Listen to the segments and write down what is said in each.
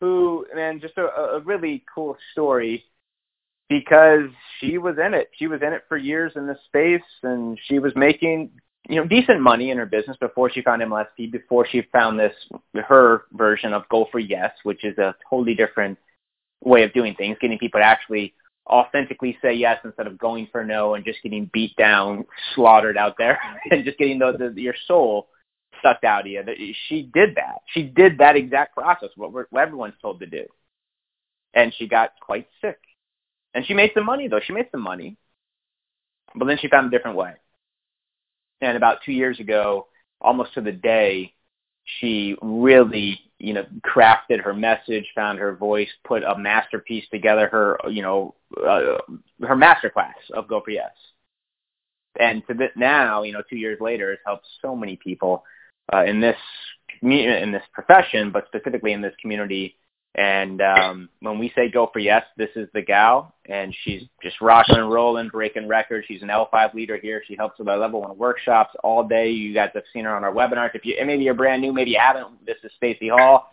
who, and just a, a really cool story because she was in it. She was in it for years in this space, and she was making you know decent money in her business before she found MLSP. Before she found this her version of Go for Yes, which is a totally different way of doing things, getting people to actually authentically say yes instead of going for no and just getting beat down, slaughtered out there, and just getting the, the your soul sucked out of you. She did that. She did that exact process, what, what everyone's told to do. And she got quite sick. And she made some money, though. She made some money. But then she found a different way. And about two years ago, almost to the day, she really, you know, crafted her message, found her voice, put a masterpiece together, her, you know, uh, her masterclass of Go for Yes. And to this now, you know, two years later, it's helped so many people uh, in this in this profession, but specifically in this community. And um, when we say go for yes, this is the gal, and she's just rocking and rolling, breaking records. She's an L5 leader here. She helps with our level one workshops all day. You guys have seen her on our webinars. If you maybe you're brand new, maybe you haven't. This is Stacey Hall.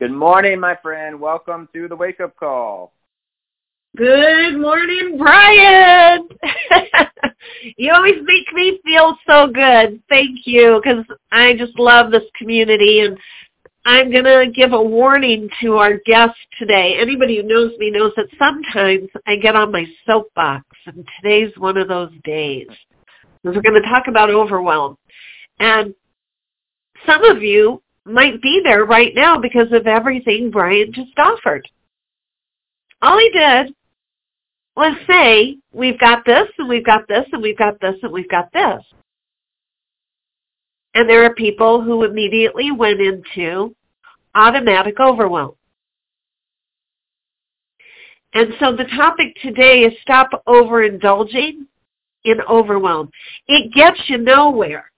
Good morning, my friend. Welcome to the wake up call. Good morning, Brian. you always make me feel so good. Thank you, because I just love this community, and I'm going to give a warning to our guest today. Anybody who knows me knows that sometimes I get on my soapbox, and today's one of those days. We're going to talk about overwhelm. And some of you might be there right now because of everything Brian just offered. All he did let's say we've got this and we've got this and we've got this and we've got this. And there are people who immediately went into automatic overwhelm. And so the topic today is stop overindulging in overwhelm. It gets you nowhere,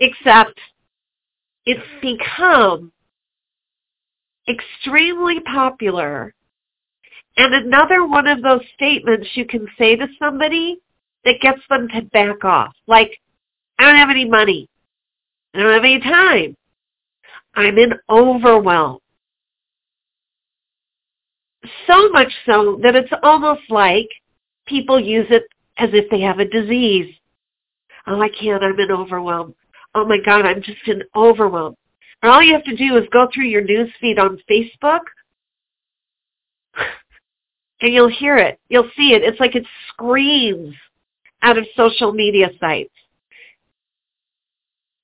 except it's become extremely popular and another one of those statements you can say to somebody that gets them to back off. Like, I don't have any money. I don't have any time. I'm in overwhelm. So much so that it's almost like people use it as if they have a disease. Oh, I can't. I'm in overwhelm. Oh my God, I'm just in overwhelm. And all you have to do is go through your news feed on Facebook and you'll hear it. You'll see it. It's like it screams out of social media sites.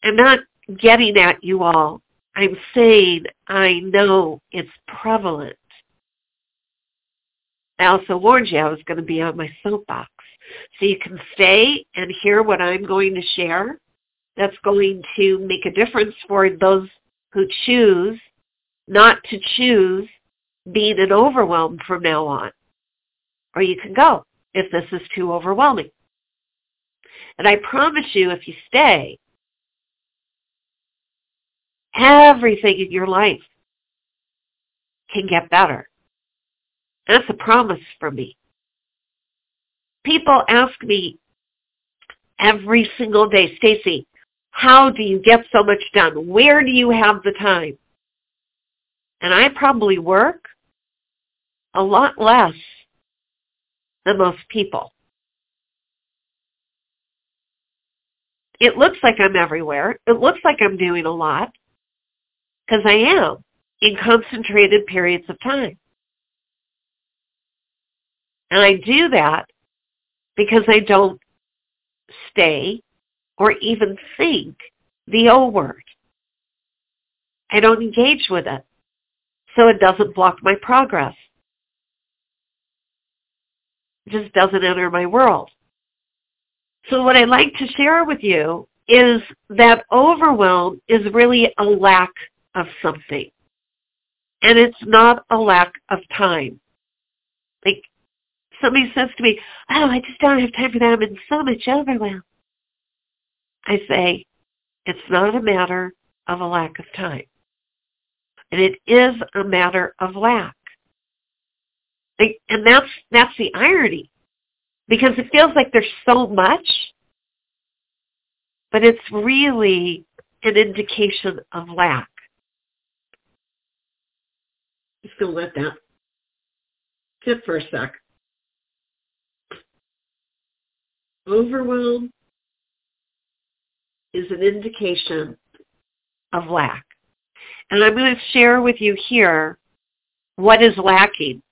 I'm not getting at you all. I'm saying I know it's prevalent. I also warned you I was going to be on my soapbox. So you can stay and hear what I'm going to share. That's going to make a difference for those who choose not to choose being an overwhelm from now on or you can go if this is too overwhelming. And I promise you, if you stay, everything in your life can get better. That's a promise from me. People ask me every single day, Stacey, how do you get so much done? Where do you have the time? And I probably work a lot less most people. It looks like I'm everywhere. It looks like I'm doing a lot because I am in concentrated periods of time. And I do that because I don't stay or even think the O word. I don't engage with it. So it doesn't block my progress just doesn't enter my world. So what I'd like to share with you is that overwhelm is really a lack of something. And it's not a lack of time. Like somebody says to me, oh, I just don't have time for that. I'm in so much overwhelm. I say, it's not a matter of a lack of time. And it is a matter of lack. And that's, that's the irony. Because it feels like there's so much, but it's really an indication of lack. Just gonna let that sit for a sec. Overwhelm is an indication of lack. And I'm going to share with you here what is lacking.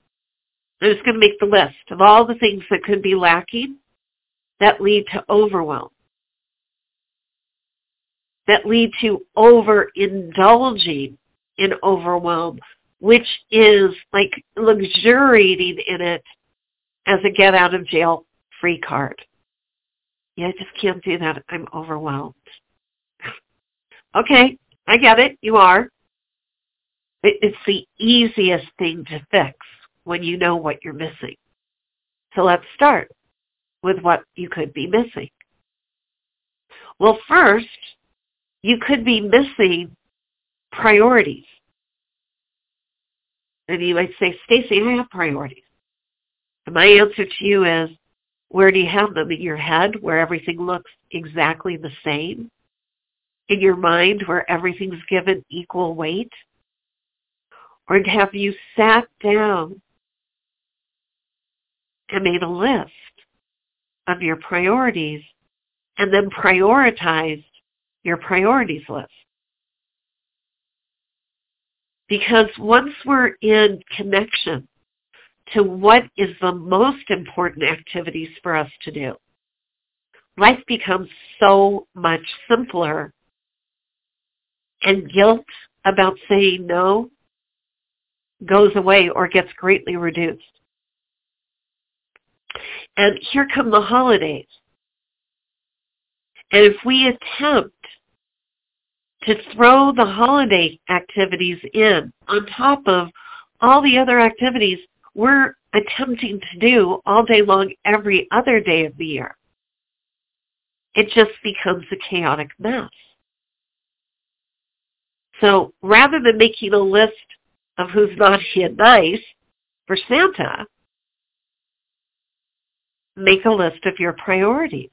I'm just going to make the list of all the things that could be lacking that lead to overwhelm, that lead to overindulging in overwhelm, which is like luxuriating in it as a get out of jail free card. Yeah, I just can't do that. I'm overwhelmed. okay, I get it. You are. It's the easiest thing to fix when you know what you're missing. So let's start with what you could be missing. Well, first, you could be missing priorities. And you might say, Stacey, I have priorities. And my answer to you is, where do you have them? In your head where everything looks exactly the same? In your mind where everything's given equal weight? Or have you sat down and made a list of your priorities and then prioritized your priorities list? Because once we're in connection to what is the most important activities for us to do. Life becomes so much simpler and guilt about saying no goes away or gets greatly reduced. And here come the holidays. And if we attempt to throw the holiday activities in on top of all the other activities we're attempting to do all day long every other day of the year. It just becomes a chaotic mess. So rather than making a list of who's naughty and nice for Santa, make a list of your priorities.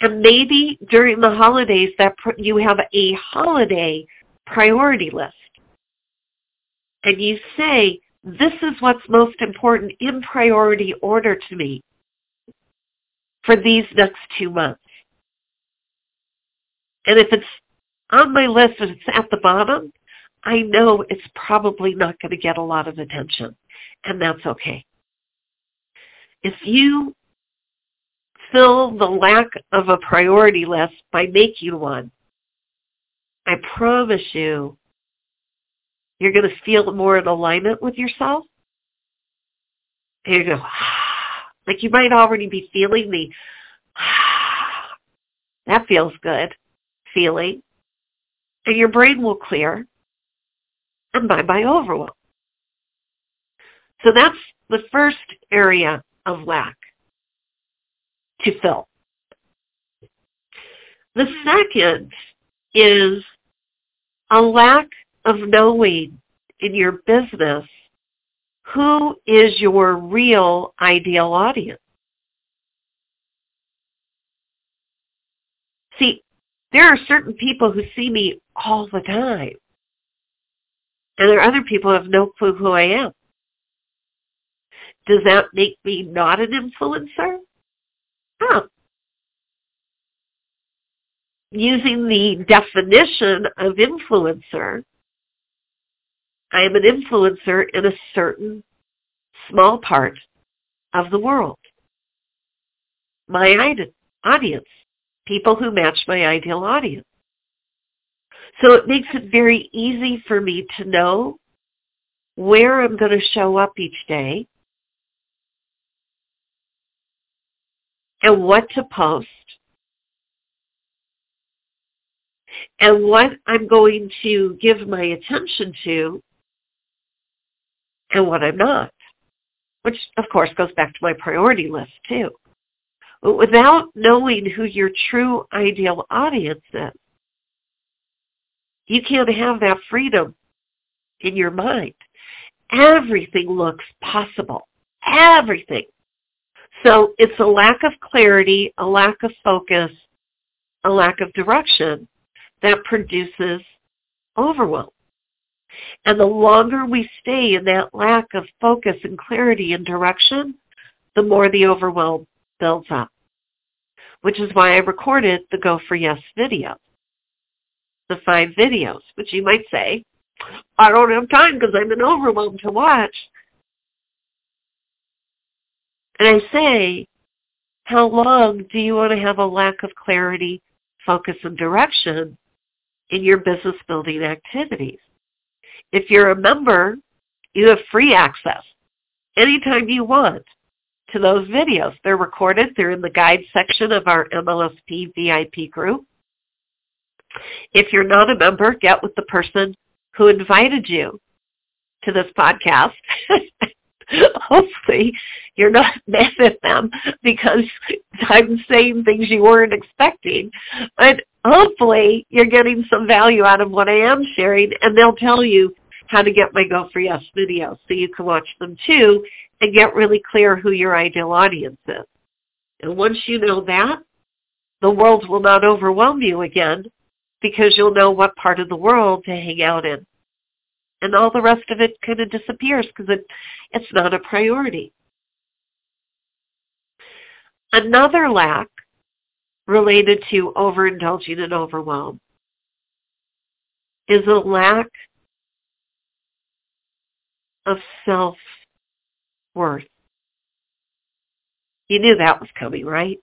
And maybe during the holidays that you have a holiday priority list. And you say, this is what's most important in priority order to me for these next two months. And if it's on my list and it's at the bottom, I know it's probably not going to get a lot of attention, and that's okay. If you fill the lack of a priority list by making one, I promise you you're going to feel more in alignment with yourself. And you go, ah, like you might already be feeling the, ah, that feels good feeling. And your brain will clear and bye-bye overwhelm. So that's the first area of lack to fill. The second is a lack of knowing in your business who is your real ideal audience. See, there are certain people who see me all the time. And there are other people who have no clue who I am. Does that make me not an influencer? Huh. Using the definition of influencer, I am an influencer in a certain small part of the world. My audience, people who match my ideal audience. So it makes it very easy for me to know where I'm going to show up each day and what to post and what I'm going to give my attention to and what I'm not, which of course goes back to my priority list too. But without knowing who your true ideal audience is, you can't have that freedom in your mind. Everything looks possible. Everything. So it's a lack of clarity, a lack of focus, a lack of direction that produces overwhelm. And the longer we stay in that lack of focus and clarity and direction, the more the overwhelm builds up. Which is why I recorded the Go for Yes video. The five videos, which you might say, I don't have time because I'm in overwhelm to watch. And I say, how long do you want to have a lack of clarity, focus, and direction in your business building activities? If you're a member, you have free access anytime you want to those videos. They're recorded. They're in the guide section of our MLSP VIP group. If you're not a member, get with the person who invited you to this podcast. Hopefully you're not mad at them because I'm saying things you weren't expecting. But hopefully you're getting some value out of what I am sharing and they'll tell you how to get my Go for Yes videos so you can watch them too and get really clear who your ideal audience is. And once you know that, the world will not overwhelm you again because you'll know what part of the world to hang out in. And all the rest of it kind of disappears because it, it's not a priority. Another lack related to overindulging and overwhelm is a lack of self-worth. You knew that was coming, right?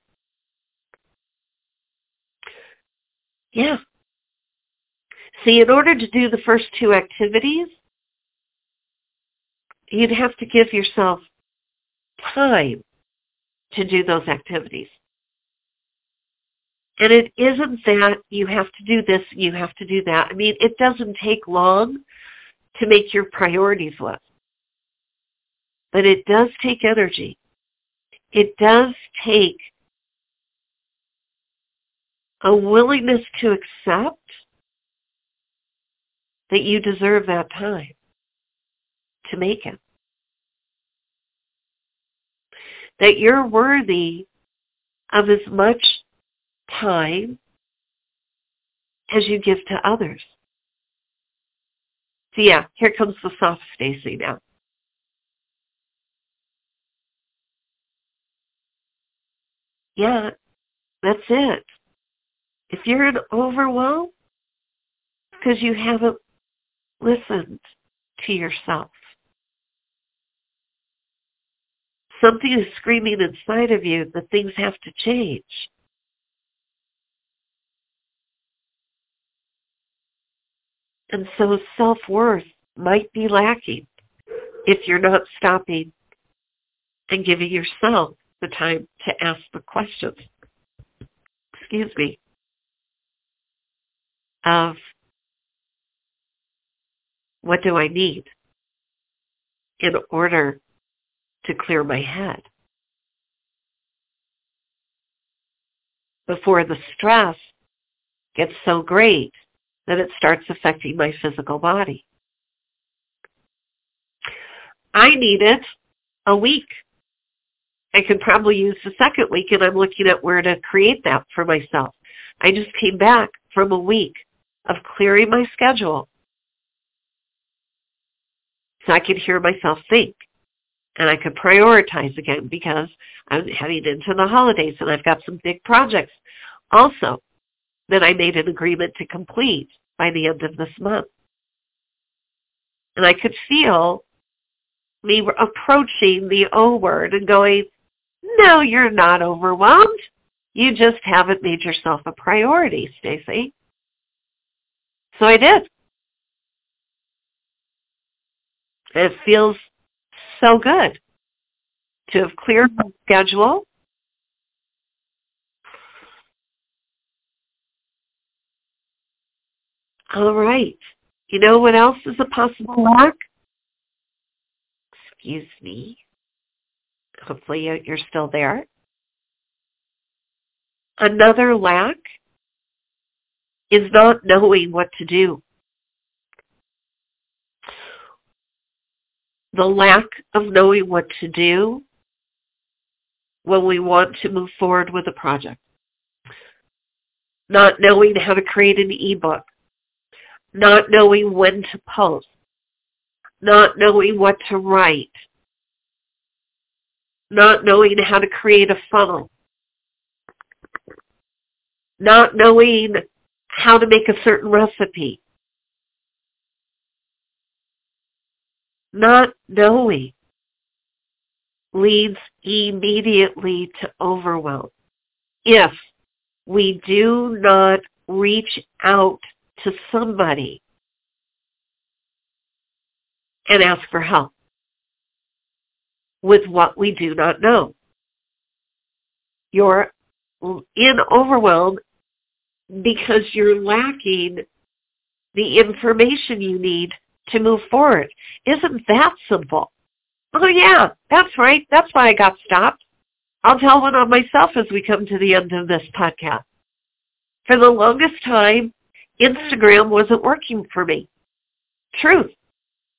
Yeah. See, in order to do the first two activities, you'd have to give yourself time to do those activities. And it isn't that you have to do this, you have to do that. I mean, it doesn't take long to make your priorities list. But it does take energy. It does take a willingness to accept that you deserve that time to make it. That you're worthy of as much time as you give to others. So yeah, here comes the soft Stacey now. Yeah, that's it. If you're in overwhelm, because you haven't listened to yourself. Something is screaming inside of you that things have to change. And so self-worth might be lacking if you're not stopping and giving yourself the time to ask the questions. Excuse me. Of what do I need in order to clear my head? Before the stress gets so great that it starts affecting my physical body. I needed a week. I could probably use the second week and I'm looking at where to create that for myself. I just came back from a week of clearing my schedule so I could hear myself think. And I could prioritize again because I'm heading into the holidays and I've got some big projects also that I made an agreement to complete by the end of this month. And I could feel me approaching the O word and going, no, you're not overwhelmed. You just haven't made yourself a priority, Stacey. So I did. It feels so good to have cleared my schedule. All right. You know what else is a possible lack? Excuse me. Hopefully you're still there. Another lack is not knowing what to do. The lack of knowing what to do when we want to move forward with a project. Not knowing how to create an ebook. Not knowing when to post. Not knowing what to write. Not knowing how to create a funnel. Not knowing how to make a certain recipe. Not knowing leads immediately to overwhelm. If we do not reach out to somebody and ask for help with what we do not know. You're in overwhelm because you're lacking the information you need to move forward. Isn't that simple? Oh yeah, that's right. That's why I got stopped. I'll tell one on myself as we come to the end of this podcast. For the longest time, Instagram wasn't working for me. Truth.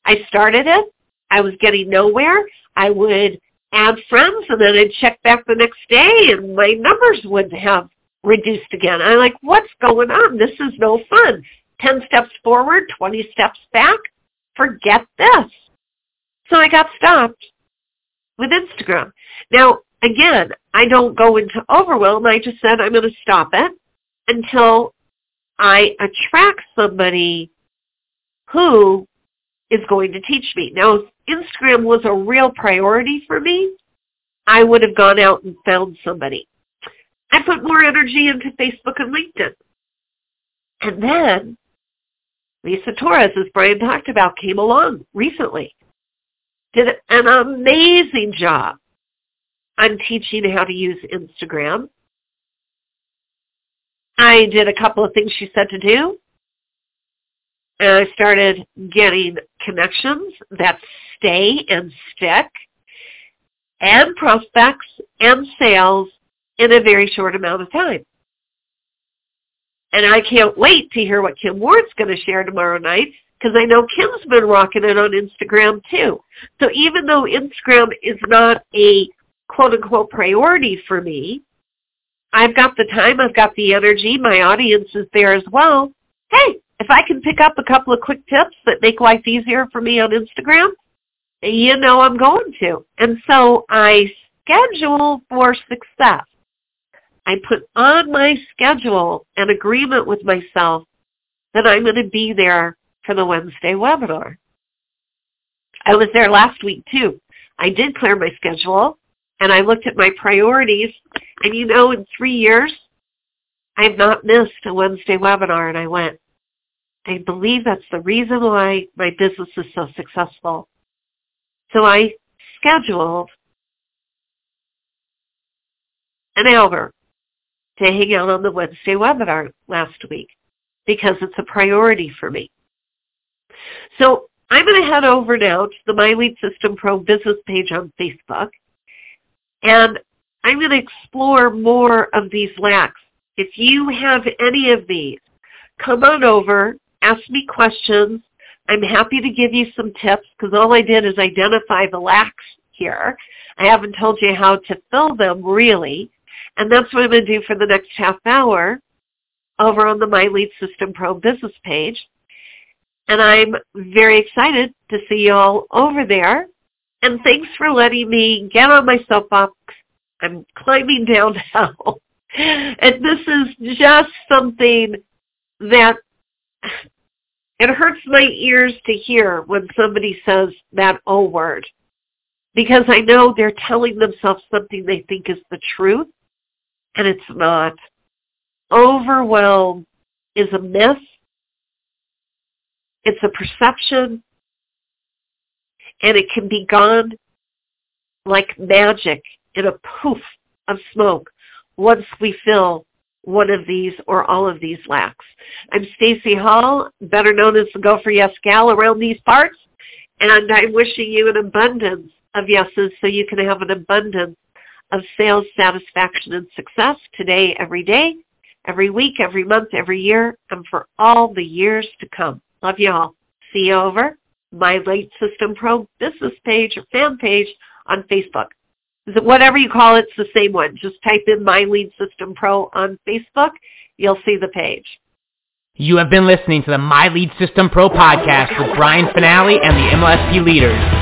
I started it. I was getting nowhere. I would add friends and then I'd check back the next day and my numbers would have reduced again. I'm like, what's going on? This is no fun. 10 steps forward, 20 steps back. Forget this. So I got stopped with Instagram. Now, again, I don't go into overwhelm. I just said I'm going to stop it until I attract somebody who is going to teach me. Now, if Instagram was a real priority for me, I would have gone out and found somebody. I put more energy into Facebook and LinkedIn. And then Lisa Torres, as Brian talked about, came along recently. Did an amazing job on teaching how to use Instagram. I did a couple of things she said to do. And I started getting connections that stay and stick and prospects and sales in a very short amount of time. And I can't wait to hear what Kim Ward's going to share tomorrow night because I know Kim's been rocking it on Instagram too. So even though Instagram is not a quote unquote priority for me, I've got the time, I've got the energy, my audience is there as well. Hey, if I can pick up a couple of quick tips that make life easier for me on Instagram, you know I'm going to. And so I schedule for success. I put on my schedule an agreement with myself that I'm going to be there for the Wednesday webinar. I was there last week too. I did clear my schedule and I looked at my priorities and you know in three years I've not missed a Wednesday webinar and I went. I believe that's the reason why my business is so successful. So I scheduled an hour to hang out on the Wednesday webinar last week because it's a priority for me. So I'm going to head over now to the My Lead System Pro business page on Facebook, and I'm going to explore more of these lacks. If you have any of these, come on over, ask me questions. I'm happy to give you some tips because all I did is identify the lacks here. I haven't told you how to fill them really. And that's what I'm going to do for the next half hour over on the My Lead System Pro business page. And I'm very excited to see you all over there. And thanks for letting me get on my soapbox. I'm climbing down now. and this is just something that it hurts my ears to hear when somebody says that O word. Because I know they're telling themselves something they think is the truth, and it's not. Overwhelm is a myth it's a perception, and it can be gone like magic in a poof of smoke once we fill one of these or all of these lacks. I'm Stacey Hall, better known as the Go for Yes gal around these parts, and I'm wishing you an abundance of yeses so you can have an abundance of sales satisfaction and success today, every day, every week, every month, every year, and for all the years to come. Love you all. See you over my Lead System Pro business page or fan page on Facebook. Whatever you call it, it's the same one. Just type in My Lead System Pro on Facebook. You'll see the page. You have been listening to the My Lead System Pro podcast with Brian Fanale and the MLSP leaders.